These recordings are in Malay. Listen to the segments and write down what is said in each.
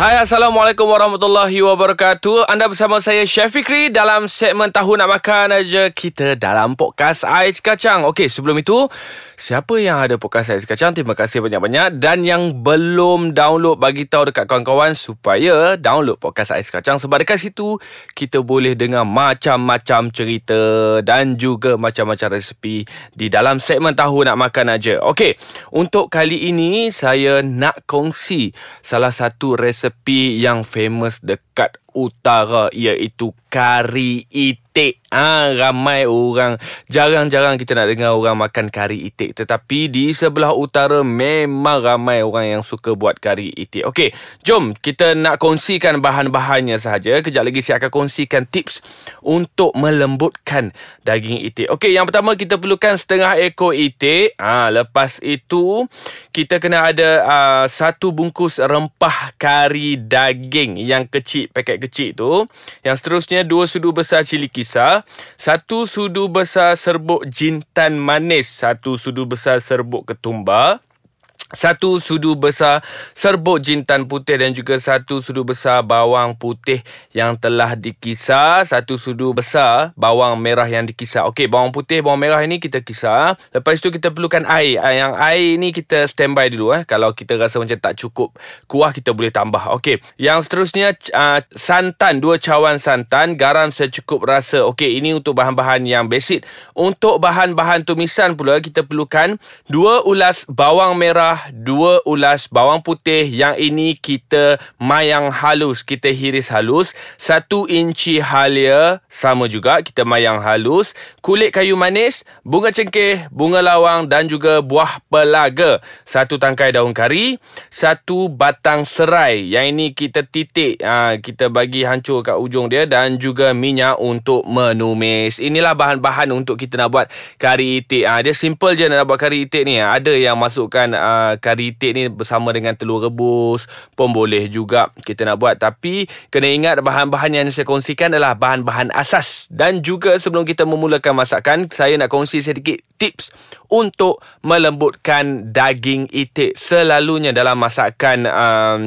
Hai Assalamualaikum warahmatullahi wabarakatuh. Anda bersama saya Chef Fikri Dalam segmen Tahu Nak Makan aja. Kita dalam podcast Ais Kacang. Okey sebelum itu Siapa yang ada podcast Ais Kacang? Terima kasih banyak-banyak. Dan yang belum download Bagi tahu dekat kawan-kawan Supaya download podcast Ais Kacang. Sebab dekat situ Kita boleh dengar macam-macam cerita Dan juga macam-macam resepi Di dalam segmen Tahu Nak Makan aja. Okey Untuk kali ini Saya nak kongsi Salah satu resepi resepi yang famous dekat utara iaitu kari itik. Ha, ramai orang jarang-jarang kita nak dengar orang makan kari itik tetapi di sebelah utara memang ramai orang yang suka buat kari itik. Okey, jom kita nak kongsikan bahan-bahannya sahaja. Kejap lagi saya akan kongsikan tips untuk melembutkan daging itik. Okey, yang pertama kita perlukan setengah ekor itik. Ha, lepas itu kita kena ada uh, satu bungkus rempah kari daging yang kecil, paket kecil tu. Yang seterusnya dua sudu besar cili kisar, satu sudu besar serbuk jintan manis, satu sudu besar serbuk ketumbar, satu sudu besar serbuk jintan putih dan juga satu sudu besar bawang putih yang telah dikisar. Satu sudu besar bawang merah yang dikisar. Okey, bawang putih, bawang merah ini kita kisar. Lepas itu kita perlukan air. Ah, yang air ini kita standby dulu. Eh. Kalau kita rasa macam tak cukup kuah, kita boleh tambah. Okey, yang seterusnya uh, santan. Dua cawan santan. Garam secukup rasa. Okey, ini untuk bahan-bahan yang basic. Untuk bahan-bahan tumisan pula, kita perlukan dua ulas bawang merah dua ulas bawang putih yang ini kita mayang halus, kita hiris halus. Satu inci halia sama juga kita mayang halus. Kulit kayu manis, bunga cengkeh, bunga lawang dan juga buah pelaga. Satu tangkai daun kari, satu batang serai. Yang ini kita titik, ha, kita bagi hancur kat ujung dia dan juga minyak untuk menumis. Inilah bahan-bahan untuk kita nak buat kari itik. Ha, dia simple je nak buat kari itik ni. Ada yang masukkan uh, kari itik ni bersama dengan telur rebus pun boleh juga kita nak buat. Tapi kena ingat bahan-bahan yang saya kongsikan adalah bahan-bahan asas. Dan juga sebelum kita memulakan masakan saya nak kongsi sedikit tips untuk melembutkan daging itik. Selalunya dalam masakan um,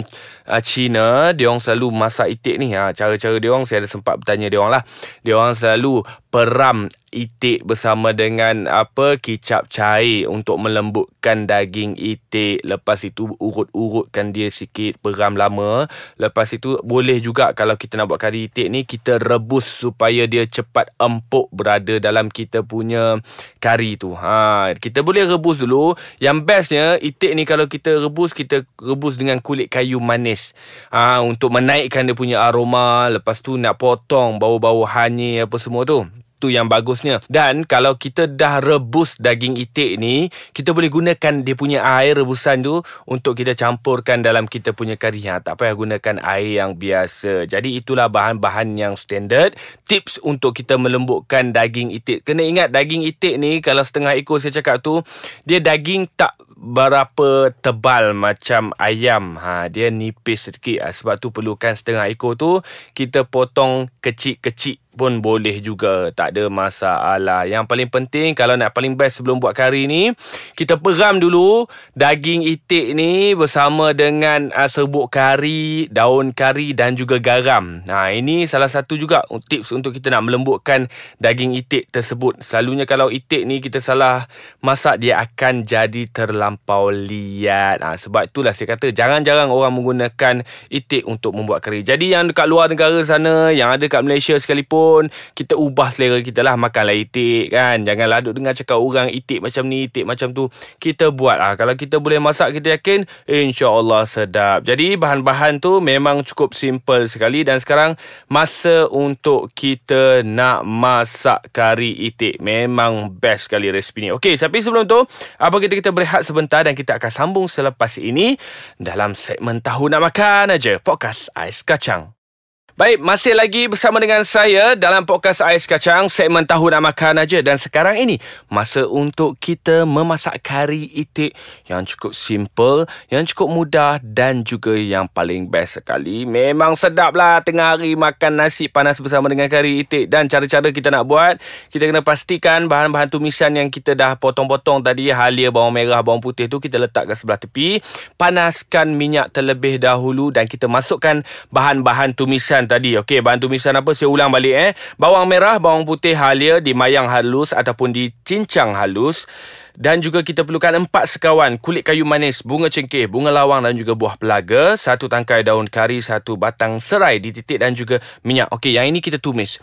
uh, Cina dia orang selalu masak itik ni. Ha, cara-cara dia orang saya ada sempat bertanya dia orang lah. Dia orang selalu peram itik bersama dengan apa kicap cair untuk melembutkan daging itik. Lepas itu urut-urutkan dia sikit peram lama. Lepas itu boleh juga kalau kita nak buat kari itik ni kita rebus supaya dia cepat empuk berada dalam kita punya kari tu. Ha kita boleh rebus dulu. Yang bestnya itik ni kalau kita rebus kita rebus dengan kulit kayu manis. Ha untuk menaikkan dia punya aroma. Lepas tu nak potong bau-bau hanyir apa semua tu itu yang bagusnya. Dan kalau kita dah rebus daging itik ni, kita boleh gunakan dia punya air rebusan tu untuk kita campurkan dalam kita punya kari. Ha, tak payah gunakan air yang biasa. Jadi itulah bahan-bahan yang standard. Tips untuk kita melembutkan daging itik. Kena ingat daging itik ni kalau setengah ekor saya cakap tu, dia daging tak berapa tebal macam ayam. Ha, dia nipis sedikit. Ha, sebab tu perlukan setengah ekor tu. Kita potong kecil-kecil pun boleh juga tak ada masalah yang paling penting kalau nak paling best sebelum buat kari ni kita peram dulu daging itik ni bersama dengan uh, serbuk kari daun kari dan juga garam nah ini salah satu juga tips untuk kita nak melembutkan daging itik tersebut selalunya kalau itik ni kita salah masak dia akan jadi terlampau liat. Nah, sebab itulah saya kata jarang-jarang orang menggunakan itik untuk membuat kari. Jadi yang dekat luar negara sana yang ada kat Malaysia sekalipun pun kita ubah selera kita lah makanlah itik kan? Janganlah duk dengar cakap orang itik macam ni itik macam tu. Kita buat lah kalau kita boleh masak kita yakin insyaAllah sedap. Jadi bahan-bahan tu memang cukup simple sekali dan sekarang masa untuk kita nak masak kari itik. Memang best sekali resipi ni ok tapi sebelum tu apa kita kita berehat sebentar dan kita akan sambung selepas ini dalam segmen tahu nak makan aja podcast ais kacang Baik, masih lagi bersama dengan saya dalam podcast Ais Kacang segmen Tahu Nak Makan aja dan sekarang ini masa untuk kita memasak kari itik yang cukup simple, yang cukup mudah dan juga yang paling best sekali. Memang sedap lah tengah hari makan nasi panas bersama dengan kari itik dan cara-cara kita nak buat, kita kena pastikan bahan-bahan tumisan yang kita dah potong-potong tadi, halia bawang merah, bawang putih tu kita letak ke sebelah tepi. Panaskan minyak terlebih dahulu dan kita masukkan bahan-bahan tumisan tumisan tadi. Okey, bahan tumisan apa? Saya ulang balik eh. Bawang merah, bawang putih halia dimayang halus ataupun dicincang halus. Dan juga kita perlukan empat sekawan kulit kayu manis, bunga cengkeh, bunga lawang dan juga buah pelaga. Satu tangkai daun kari, satu batang serai dititik dan juga minyak. Okey, yang ini kita tumis.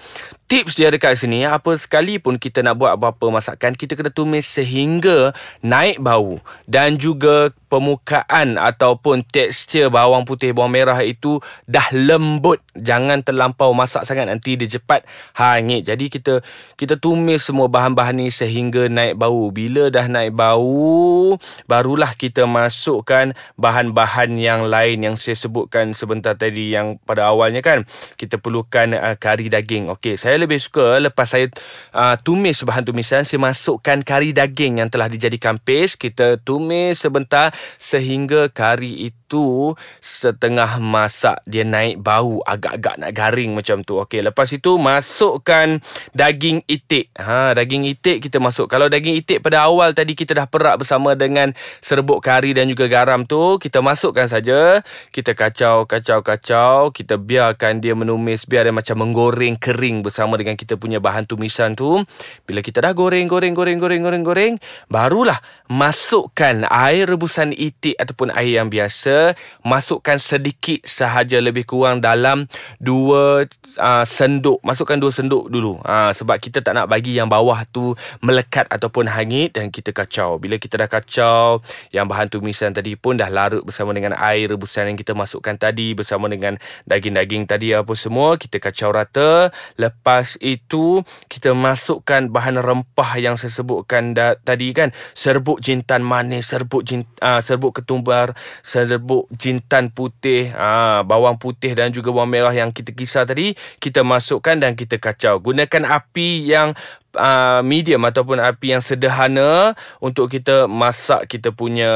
Tips dia dekat sini, apa sekali pun kita nak buat apa-apa masakan, kita kena tumis sehingga naik bau. Dan juga permukaan ataupun tekstur bawang putih, bawang merah itu dah lembut. Jangan terlampau masak sangat, nanti dia cepat hangit. Jadi kita kita tumis semua bahan-bahan ni sehingga naik bau. Bila dah dah naik bau barulah kita masukkan bahan-bahan yang lain yang saya sebutkan sebentar tadi yang pada awalnya kan kita perlukan uh, kari daging okey saya lebih suka lepas saya uh, tumis bahan tumisan saya masukkan kari daging yang telah dijadikan paste kita tumis sebentar sehingga kari itu tu setengah masak dia naik bau agak-agak nak garing macam tu. Okey, lepas itu masukkan daging itik. Ha, daging itik kita masuk. Kalau daging itik pada awal tadi kita dah perak bersama dengan serbuk kari dan juga garam tu, kita masukkan saja. Kita kacau, kacau, kacau. Kita biarkan dia menumis, biar dia macam menggoreng kering bersama dengan kita punya bahan tumisan tu. Bila kita dah goreng, goreng, goreng, goreng, goreng, goreng, barulah masukkan air rebusan itik ataupun air yang biasa masukkan sedikit sahaja lebih kurang dalam dua uh, senduk. Masukkan dua senduk dulu. Uh, sebab kita tak nak bagi yang bawah tu melekat ataupun hangit dan kita kacau. Bila kita dah kacau yang bahan tumisan tadi pun dah larut bersama dengan air rebusan yang kita masukkan tadi bersama dengan daging-daging tadi apa semua kita kacau rata. Lepas itu kita masukkan bahan rempah yang saya sebutkan tadi kan serbuk jintan manis serbuk jin, uh, serbuk ketumbar serbuk jintan putih, ha, bawang putih dan juga bawang merah yang kita kisar tadi, kita masukkan dan kita kacau. Gunakan api yang uh, medium ataupun api yang sederhana untuk kita masak kita punya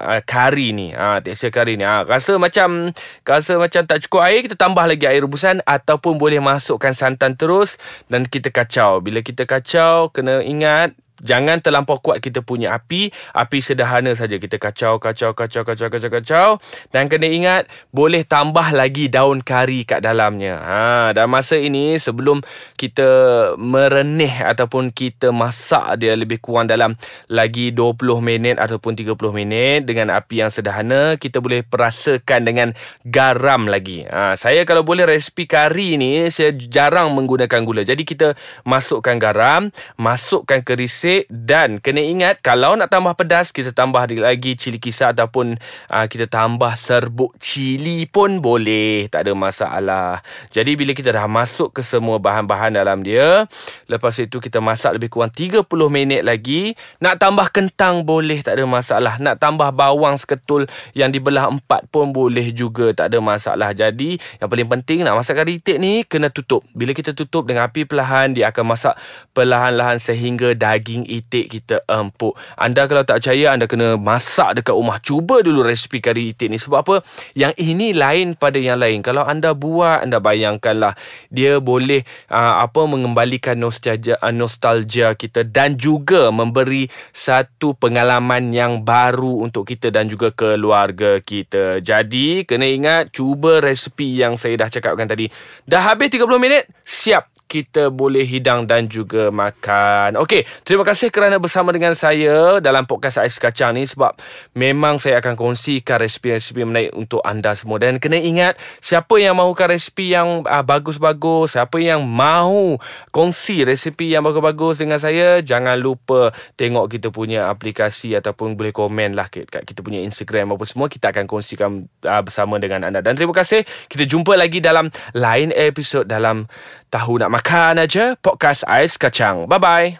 uh, kari ni. Ha, tekstur kari ni. Ha, rasa macam rasa macam tak cukup air, kita tambah lagi air rebusan ataupun boleh masukkan santan terus dan kita kacau. Bila kita kacau, kena ingat Jangan terlampau kuat kita punya api. Api sederhana saja. Kita kacau, kacau, kacau, kacau, kacau, kacau. Dan kena ingat Boleh tambah lagi daun kari kat dalamnya. Ha, Dan masa ini Sebelum kita merenih Ataupun kita masak dia lebih kurang dalam Lagi 20 minit Ataupun 30 minit Dengan api yang sederhana Kita boleh perasakan dengan garam lagi. Ha, Saya kalau boleh resipi kari ni Saya jarang menggunakan gula. Jadi kita masukkan garam Masukkan keris manisik dan kena ingat kalau nak tambah pedas kita tambah lagi cili kisar ataupun uh, kita tambah serbuk cili pun boleh. Tak ada masalah. Jadi bila kita dah masuk ke semua bahan-bahan dalam dia lepas itu kita masak lebih kurang 30 minit lagi. Nak tambah kentang boleh tak ada masalah. Nak tambah bawang seketul yang dibelah empat pun boleh juga tak ada masalah. Jadi yang paling penting nak masak kari itik ni kena tutup. Bila kita tutup dengan api perlahan dia akan masak perlahan-lahan sehingga daging daging itik kita empuk. Anda kalau tak percaya anda kena masak dekat rumah. Cuba dulu resipi kari itik ni sebab apa? Yang ini lain pada yang lain. Kalau anda buat anda bayangkanlah dia boleh uh, apa mengembalikan nostalgia uh, nostalgia kita dan juga memberi satu pengalaman yang baru untuk kita dan juga keluarga kita. Jadi kena ingat cuba resipi yang saya dah cakapkan tadi. Dah habis 30 minit, siap kita boleh hidang dan juga makan. Okey, terima kasih kerana bersama dengan saya dalam podcast Ais Kacang ni sebab memang saya akan kongsikan resipi-resipi menarik untuk anda semua. Dan kena ingat, siapa yang mahukan resipi yang uh, bagus-bagus, siapa yang mahu kongsi resipi yang bagus-bagus dengan saya, jangan lupa tengok kita punya aplikasi ataupun boleh komen lah kat kita punya Instagram apa semua. Kita akan kongsikan uh, bersama dengan anda. Dan terima kasih. Kita jumpa lagi dalam lain episod dalam Tahu Nak Makan Aja Podcast Ais Kacang. Bye-bye.